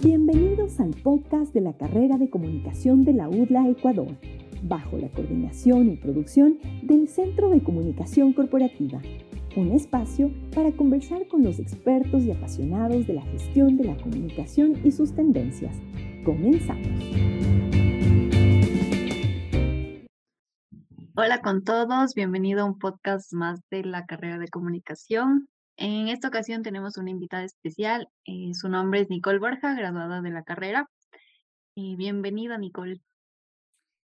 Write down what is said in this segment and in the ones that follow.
Bienvenidos al podcast de la carrera de comunicación de la UDLA Ecuador, bajo la coordinación y producción del Centro de Comunicación Corporativa, un espacio para conversar con los expertos y apasionados de la gestión de la comunicación y sus tendencias. Comenzamos. Hola con todos, bienvenido a un podcast más de la carrera de comunicación. En esta ocasión tenemos una invitada especial. Eh, su nombre es Nicole Borja, graduada de la carrera. Bienvenida, Nicole.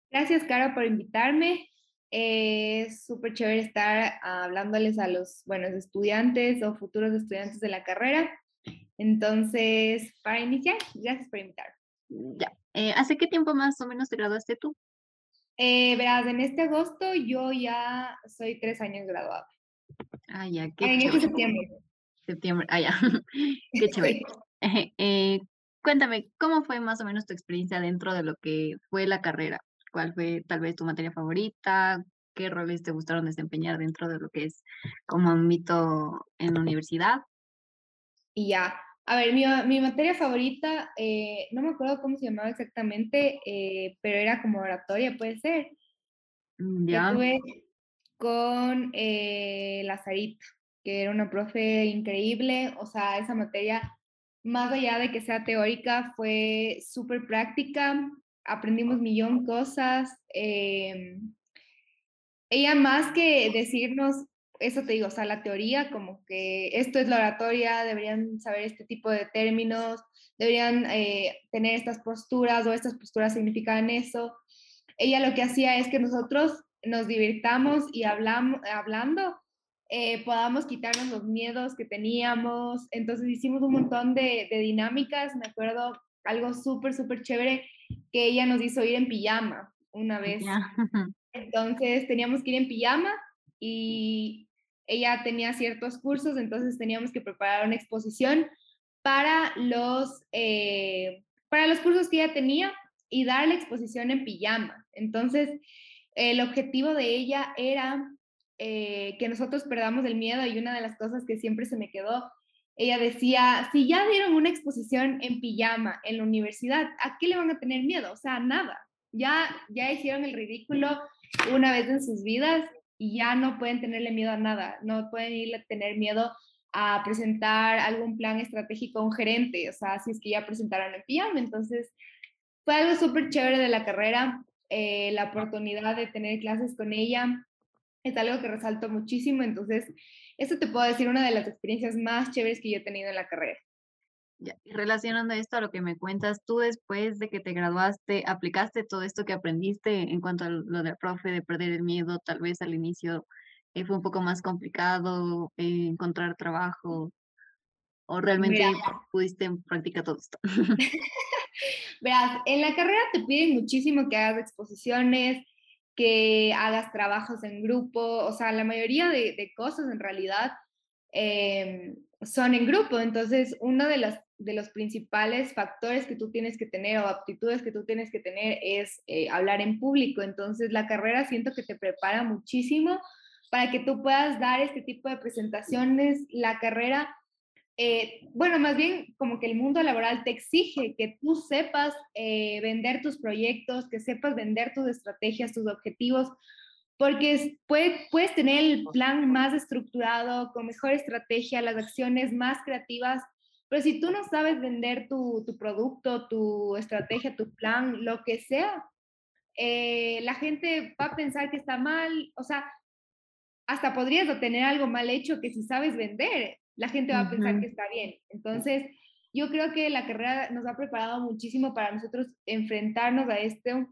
Gracias, Cara, por invitarme. Eh, es súper chévere estar hablándoles a los buenos estudiantes o futuros estudiantes de la carrera. Entonces, para iniciar, gracias por invitarme. Ya. Eh, ¿Hace qué tiempo más o menos te graduaste tú? verás, en este agosto yo ya soy tres años graduada. Ah, ya, qué En este septiembre. Septiembre, ah, ya. Qué chévere. Eh, cuéntame, ¿cómo fue más o menos tu experiencia dentro de lo que fue la carrera? ¿Cuál fue tal vez tu materia favorita? ¿Qué roles te gustaron desempeñar dentro de lo que es como mito en la universidad? Y ya, a ver, mi, mi materia favorita, eh, no me acuerdo cómo se llamaba exactamente, eh, pero era como oratoria, puede ser. Mm, ya con eh, que era una profe increíble, o sea, esa materia, más allá de que sea teórica, fue súper práctica, aprendimos millón cosas. Em, ella más que decirnos, eso te digo, o sea, la teoría, como que esto es la oratoria, deberían saber este tipo de términos, deberían eh, tener estas posturas o estas posturas significan eso. Ella lo que hacía es que nosotros nos divirtamos y hablamos, hablando, eh, podamos quitarnos los miedos que teníamos. Entonces hicimos un montón de, dinámicas. Me acuerdo algo súper, súper chévere que ella nos hizo ir en pijama una vez. Entonces teníamos que ir en pijama y ella tenía ciertos cursos, entonces teníamos que preparar una exposición para los, eh, para los cursos que ella tenía y dar la exposición en pijama. Entonces, el objetivo de ella era eh, que nosotros perdamos el miedo y una de las cosas que siempre se me quedó, ella decía, si ya dieron una exposición en pijama en la universidad, ¿a qué le van a tener miedo? O sea, nada. Ya, ya hicieron el ridículo una vez en sus vidas y ya no pueden tenerle miedo a nada, no pueden ir a tener miedo a presentar algún plan estratégico a un gerente, o sea, si es que ya presentaron en pijama. Entonces, fue algo súper chévere de la carrera. Eh, la oportunidad de tener clases con ella es algo que resalto muchísimo, entonces eso te puedo decir una de las experiencias más chéveres que yo he tenido en la carrera. Ya, relacionando esto a lo que me cuentas, tú después de que te graduaste, aplicaste todo esto que aprendiste en cuanto a lo del profe, de perder el miedo, tal vez al inicio eh, fue un poco más complicado eh, encontrar trabajo, o realmente pudiste en práctica todo esto. Verás, en la carrera te piden muchísimo que hagas exposiciones, que hagas trabajos en grupo, o sea, la mayoría de, cosas en realidad em, son en grupo. Entonces, uno de los, de los principales factores que tú tienes que tener o aptitudes que tú tienes que tener es eh, hablar en público. Entonces, la carrera siento que te prepara muchísimo para que tú puedas dar este tipo de presentaciones. La carrera eh, bueno, más bien como que el mundo laboral te exige que tú sepas eh, vender tus proyectos, que sepas vender tus estrategias, tus objetivos, porque puedes tener el plan más estructurado, con mejor estrategia, las acciones más creativas, pero si tú no sabes vender tu, producto, tu estrategia, tu plan, lo que sea, eh, la gente va a pensar que está mal, o sea, hasta podrías obtener algo mal hecho que si sabes vender, la gente va a pensar que está bien. Entonces, yo creo que la carrera nos ha preparado muchísimo para nosotros enfrentarnos a esto,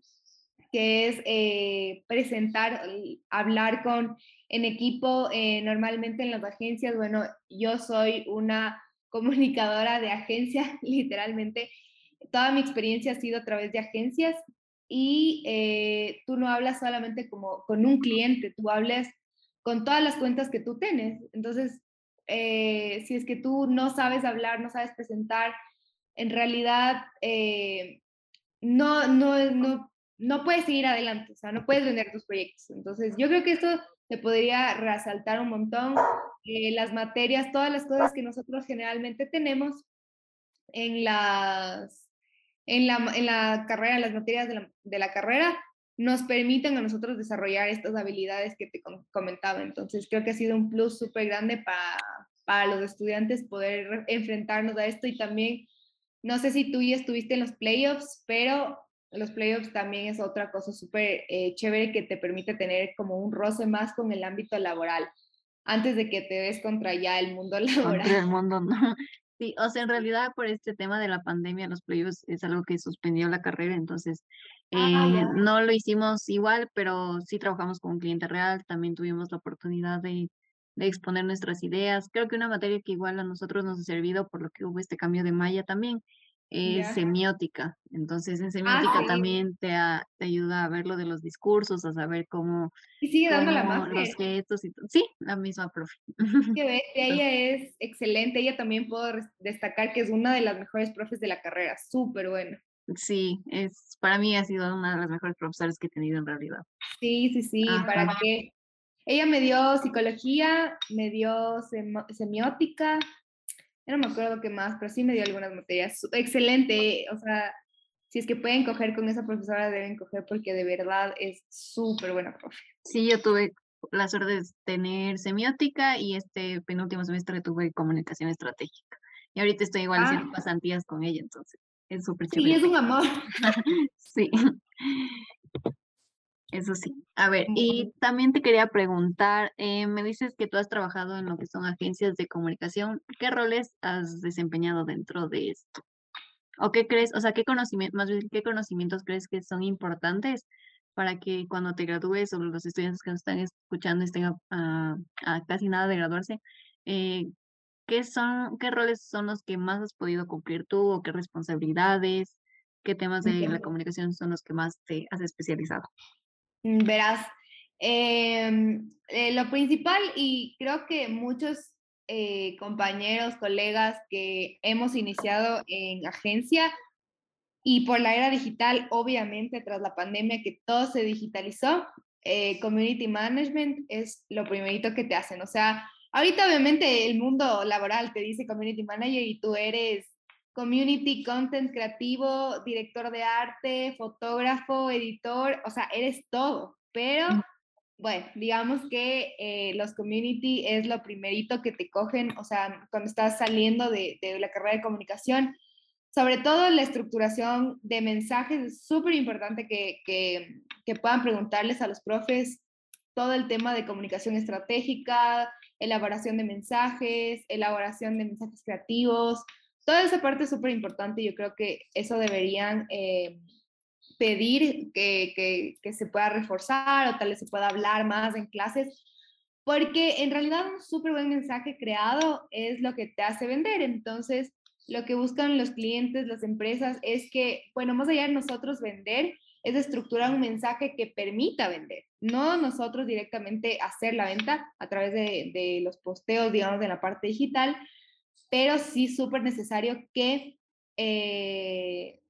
que es eh, presentar, hablar con en equipo, eh, normalmente en las agencias, bueno, yo soy una comunicadora de agencias, literalmente, toda mi experiencia ha sido a través de agencias y eh, tú no hablas solamente como con un cliente, tú hablas con todas las cuentas que tú tienes. Entonces, eh, si es que tú no sabes hablar, no sabes presentar, en realidad eh, no, no, no, no puedes seguir adelante, o sea, no puedes vender tus proyectos. Entonces, yo creo que esto te podría resaltar un montón. Eh, las materias, todas las cosas que nosotros generalmente tenemos, en las, en la, en la carrera, en las materias de la, de la carrera, nos permiten a nosotros desarrollar estas habilidades que te comentaba. Entonces, creo que ha sido un plus súper grande para, para los estudiantes poder enfrentarnos a esto y también, no sé si tú ya estuviste en los playoffs, pero los playoffs también es otra cosa súper eh, chévere que te permite tener como un roce más con el ámbito laboral antes de que te des contra ya el mundo laboral. Contra el mundo, no. Sí, o sea, en realidad por este tema de la pandemia, los playoffs es algo que suspendió la carrera, entonces ah, eh, no lo hicimos igual, pero sí trabajamos con un cliente real, también tuvimos la oportunidad de, de exponer nuestras ideas. Creo que una materia que igual a nosotros nos ha servido por lo que hubo este cambio de malla también, es semiótica. Entonces, en ah, semiótica también te, te, ayuda a ver lo de los discursos, a saber cómo. Y sigue dando la más. Los gestos y Sí, la misma profe. Que ella es excelente. Ella también puedo destacar que es una de las mejores profes de la carrera. Súper buena. Sí, es, para mí ha sido una de las mejores profesoras que he tenido en realidad. Sí, sí, sí. ¿Para qué? Ella me dio psicología, me dio semiótica, no me acuerdo qué más, pero sí me dio algunas materias. Excelente, o sea, si es que pueden coger con esa profesora, deben coger porque de verdad es súper buena profe. Sí, yo tuve la suerte de tener semiótica y este penúltimo semestre tuve comunicación estratégica. Y ahorita estoy igual haciendo ah. pasantías con ella, entonces es súper chévere. Sí, es un amor. sí. Eso sí. A ver, y también te quería preguntar, eh, me dices que tú has trabajado en lo que son agencias de comunicación. ¿Qué roles has desempeñado dentro de esto? ¿O qué crees, o sea, qué conocimientos, más bien, qué conocimientos crees que son importantes para que cuando te gradúes o los estudiantes que nos están escuchando estén a, casi nada de graduarse, eh, ¿qué son, qué roles son los que más has podido cumplir tú o qué responsabilidades, qué temas de la comunicación son los que más te has especializado? Mm, verás, em, eh, lo principal y creo que muchos eh, compañeros, colegas que hemos iniciado en agencia y por la era digital, obviamente tras la pandemia que todo se digitalizó, eh, community management es lo primerito que te hacen. O sea, ahorita obviamente el mundo laboral te dice community manager y tú eres community, content creativo, director de arte, fotógrafo, editor, o sea, eres todo, pero bueno, digamos que eh, los community es lo primerito que te cogen, o sea, cuando estás saliendo de, de la carrera de comunicación, sobre todo la estructuración de mensajes, es súper importante que, que, que puedan preguntarles a los profes todo el tema de comunicación estratégica, elaboración de mensajes, elaboración de mensajes creativos, toda esa parte es súper importante. Yo creo que eso deberían eh, pedir que, que, se pueda reforzar o tal vez se pueda hablar más en clases, porque en realidad un súper buen mensaje creado es lo que te hace vender. Entonces, lo que buscan los clientes, las empresas, es que, bueno, más allá de nosotros vender, es estructurar un mensaje que permita vender, no nosotros directamente hacer la venta a través de, de los posteos, digamos, de la parte digital, pero sí súper necesario que eh,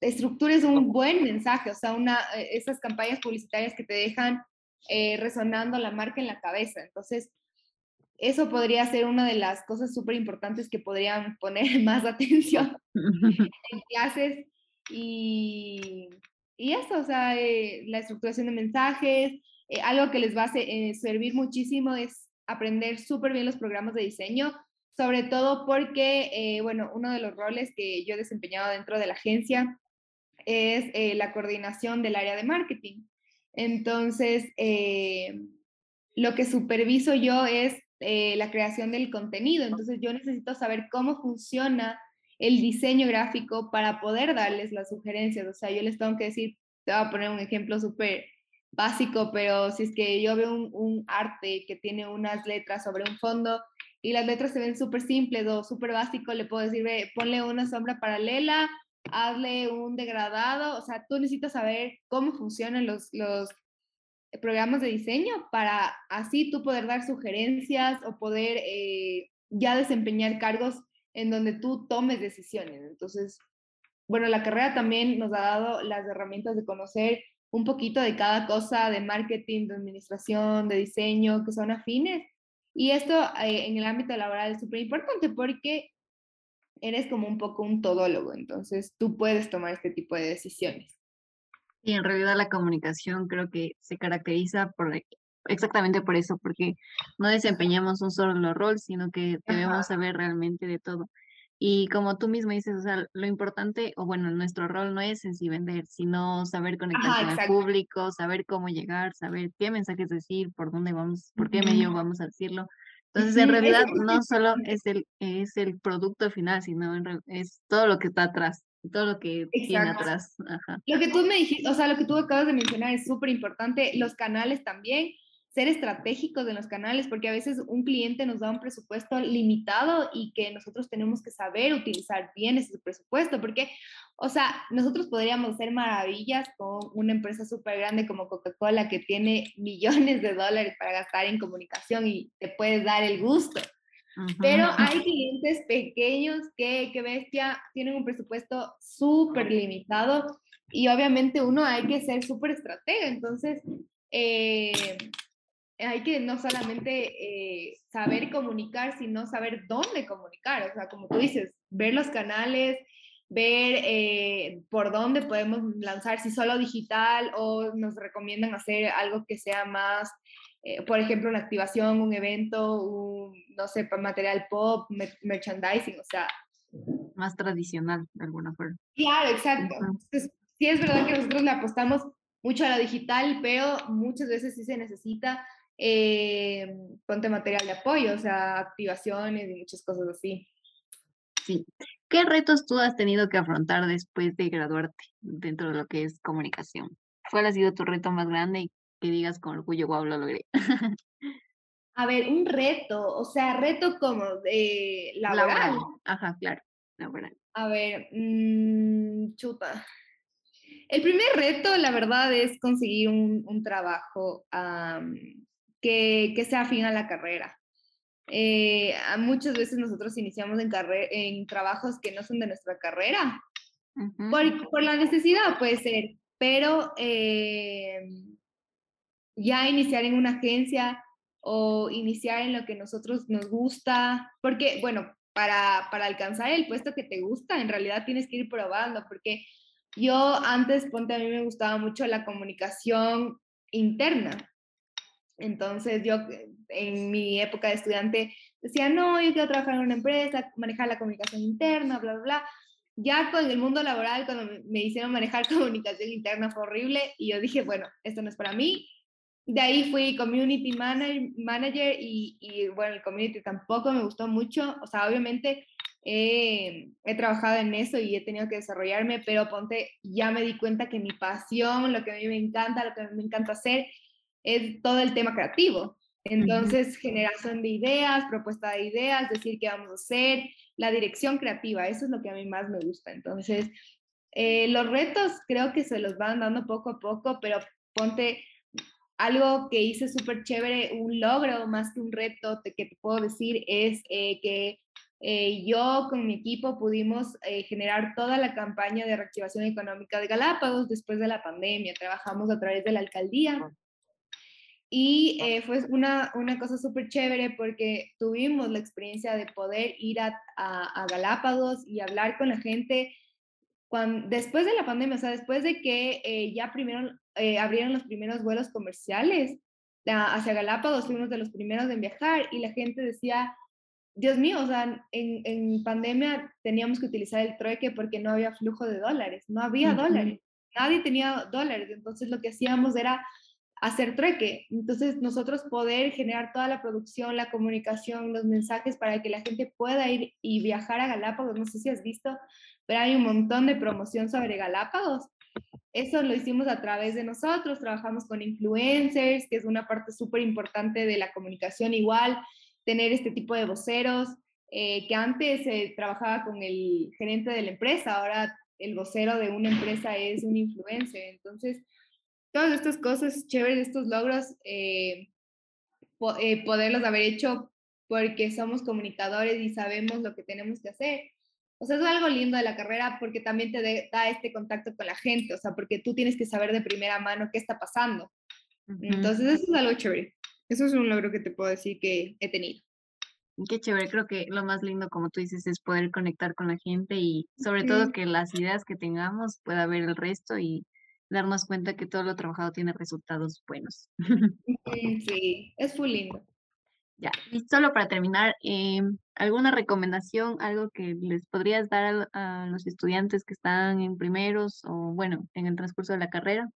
estructures un buen mensaje, o sea, una, eh, esas campañas publicitarias que te dejan eh, resonando la marca en la cabeza. Entonces, eso podría ser una de las cosas súper importantes que podrían poner más atención en clases y, y eso, o sea, la estructuración de mensajes, algo que les va a servir muchísimo es aprender súper bien los programas de diseño sobre todo porque, eh, bueno, uno de los roles que yo he desempeñado dentro de la agencia es eh, la coordinación del área de marketing. Entonces, eh, lo que superviso yo es la creación del contenido. Entonces, yo necesito saber cómo funciona el diseño gráfico para poder darles las sugerencias. O sea, yo les tengo que decir, te voy a poner un ejemplo súper básico, pero si es que yo veo un, un, arte que tiene unas letras sobre un fondo y las letras se ven súper simples o súper básicos, le puedo decir, ve, ponle una sombra paralela, hazle un degradado, o sea, tú necesitas saber cómo funcionan los, los programas de diseño para así tú poder dar sugerencias o poder eh, ya desempeñar cargos en donde tú tomes decisiones. Entonces, bueno, la carrera también nos ha dado las herramientas de conocer un poquito de cada cosa de marketing, de administración, de diseño, que son afines y esto eh, en el ámbito laboral es súper importante porque eres como un poco un todólogo, entonces tú puedes tomar este tipo de decisiones. Y en realidad la comunicación creo que se caracteriza por exactamente por eso, porque no desempeñamos un solo rol, sino que debemos saber realmente de todo. Y como tú mismo dices, o sea, lo importante, o bueno, nuestro rol no es en sí vender, sino saber conectar con el público, saber cómo llegar, saber qué mensajes decir, por dónde vamos, por qué medio vamos a decirlo. Entonces, en realidad, no solo es el, es el producto final, sino es todo lo que está atrás, todo lo que tiene atrás. Lo que tú me dijiste, o sea, lo que tú acabas de mencionar es súper importante, los canales también ser estratégicos en los canales, porque a veces un cliente nos da un presupuesto limitado y que nosotros tenemos que saber utilizar bien ese presupuesto, porque, o sea, nosotros podríamos hacer maravillas con una empresa súper grande como Coca-Cola que tiene millones de dólares para gastar en comunicación y te puedes dar el gusto. Pero hay clientes pequeños que, que bestia, tienen un presupuesto súper limitado y obviamente uno hay que ser súper estratega. Entonces, eh, hay que no solamente eh, saber comunicar, sino saber dónde comunicar. O sea, como tú dices, ver los canales, ver eh, por dónde podemos lanzar, si solo digital o nos recomiendan hacer algo que sea más, eh, por ejemplo, una activación, un evento, un, no sé, material pop, merchandising, o sea. Más tradicional, de alguna forma. Claro, exacto. Entonces, sí es verdad que nosotros le apostamos mucho a lo digital, pero muchas veces sí se necesita eh, ponte material de apoyo, o sea, activaciones y muchas cosas así. Sí. ¿Qué retos tú has tenido que afrontar después de graduarte dentro de lo que es comunicación? ¿Cuál ha sido tu reto más grande y que digas con orgullo, wow, lo logré? A ver, un reto, o sea, reto como de laboral. Ajá, claro, laboral. A ver, mmm, chuta. El primer reto, la verdad, es conseguir un, un trabajo que, que sea afín a la carrera. Eh, muchas veces nosotros iniciamos en, en trabajos que no son de nuestra carrera, por, por, la necesidad puede ser, pero eh, ya iniciar en una agencia o iniciar en lo que nosotros nos gusta, porque bueno, para, para alcanzar el puesto que te gusta, en realidad tienes que ir probando, porque yo antes, ponte, a mí me gustaba mucho la comunicación interna. Entonces yo en mi época de estudiante decía, no, yo quiero trabajar en una empresa, manejar la comunicación interna, bla, bla, bla. Ya con el mundo laboral, cuando me hicieron manejar comunicación interna fue horrible y yo dije, bueno, esto no es para mí. De ahí fui community manager, y, bueno, el community tampoco me gustó mucho. O sea, obviamente he, he, trabajado en eso y he tenido que desarrollarme, pero ponte, ya me di cuenta que mi pasión, lo que a mí me encanta, lo que a mí me encanta hacer, es todo el tema creativo. Entonces, generación de ideas, propuesta de ideas, decir qué vamos a hacer, la dirección creativa, eso es lo que a mí más me gusta. Entonces, eh, los retos creo que se los van dando poco a poco, pero ponte algo que hice súper chévere, un logro más que un reto que te puedo decir es eh, que eh, yo con mi equipo pudimos generar toda la campaña de reactivación económica de Galápagos después de la pandemia. Trabajamos a través de la alcaldía y eh, fue una, una cosa súper chévere porque tuvimos la experiencia de poder ir a, a, Galápagos y hablar con la gente cuando, después de la pandemia, o sea, después de que eh, ya primero eh, abrieron los primeros vuelos comerciales hacia Galápagos, fuimos de los primeros en viajar y la gente decía, Dios mío, o sea, en, en pandemia teníamos que utilizar el trueque porque no había flujo de dólares, no había dólares, nadie tenía dólares, entonces lo que hacíamos era hacer trueque. Entonces, nosotros poder generar toda la producción, la comunicación, los mensajes para que la gente pueda ir y viajar a Galápagos. No sé si has visto, pero hay un montón de promoción sobre Galápagos. Eso lo hicimos a través de nosotros, trabajamos con influencers, que es una parte súper importante de la comunicación igual, tener este tipo de voceros, eh, que antes trabajaba con el gerente de la empresa, ahora el vocero de una empresa es un influencer. Entonces, todas estas cosas chéveres, estos logros, eh, eh, poderlos haber hecho porque somos comunicadores y sabemos lo que tenemos que hacer. O sea, es algo lindo de la carrera porque también te da este contacto con la gente, o sea, porque tú tienes que saber de primera mano qué está pasando. Entonces, eso es algo chévere. Eso es un logro que te puedo decir que he tenido. Qué chévere, creo que lo más lindo, como tú dices, es poder conectar con la gente y sobre todo que las ideas que tengamos pueda ver el resto y darnos cuenta que todo lo trabajado tiene resultados buenos. Sí, es muy lindo. Ya, y solo para terminar, em, ¿alguna recomendación, algo que les podrías dar a, a los estudiantes que están en primeros o bueno, en el transcurso de la carrera?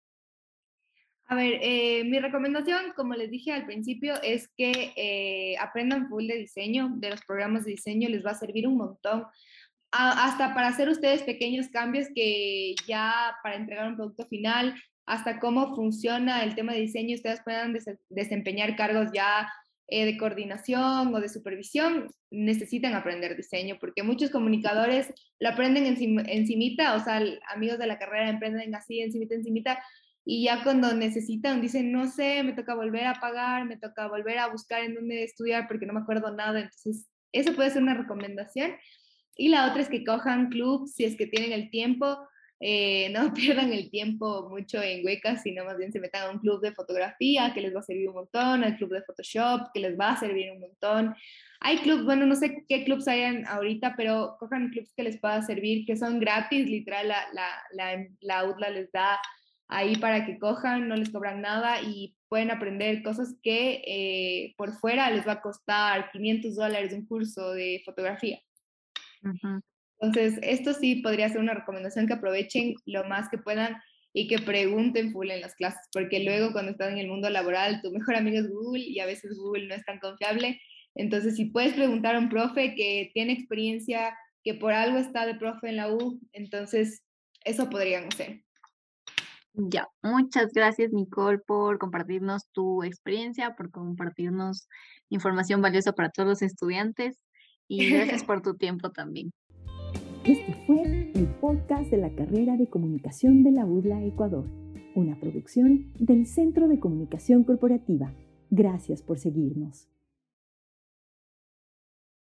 A ver, eh, mi recomendación, como les dije al principio, es que eh, aprendan full de diseño, de los programas de diseño, les va a servir un montón. Hasta para hacer ustedes pequeños cambios que ya para entregar un producto final, hasta cómo funciona el tema de diseño, ustedes puedan desempeñar cargos ya eh, de coordinación o de supervisión, necesitan aprender diseño, porque muchos comunicadores lo aprenden encimita, o sea, amigos de la carrera emprenden así, encimita, encimita, y ya cuando necesitan, dicen, no sé, me toca volver a pagar, me toca volver a buscar en dónde estudiar porque no me acuerdo nada. Entonces, eso puede ser una recomendación. Y la otra es que cojan clubs si es que tienen el tiempo, eh, no pierdan el tiempo mucho en huecas, sino más bien se metan a un club de fotografía que les va a servir un montón, al club de Photoshop que les va a servir un montón. Hay clubs, bueno, no sé qué clubs hayan ahorita, pero cojan clubs que les pueda servir, que son gratis, literal, la, la, la, la UDLA les da ahí para que cojan, no les cobran nada y pueden aprender cosas que eh, por fuera les va a costar 500 dólares un curso de fotografía. Entonces, esto sí podría ser una recomendación que aprovechen lo más que puedan y que pregunten full en las clases, porque luego cuando estás en el mundo laboral, tu mejor amigo es Google y a veces Google no es tan confiable. Entonces, si puedes preguntar a un profe que tiene experiencia, que por algo está de profe en la U, entonces eso podrían hacer. Ya, muchas gracias Nicole por compartirnos tu experiencia, por compartirnos información valiosa para todos los estudiantes y gracias por tu tiempo también. Este fue el podcast de la carrera de comunicación de la UDLA Ecuador, una producción del Centro de Comunicación Corporativa. Gracias por seguirnos.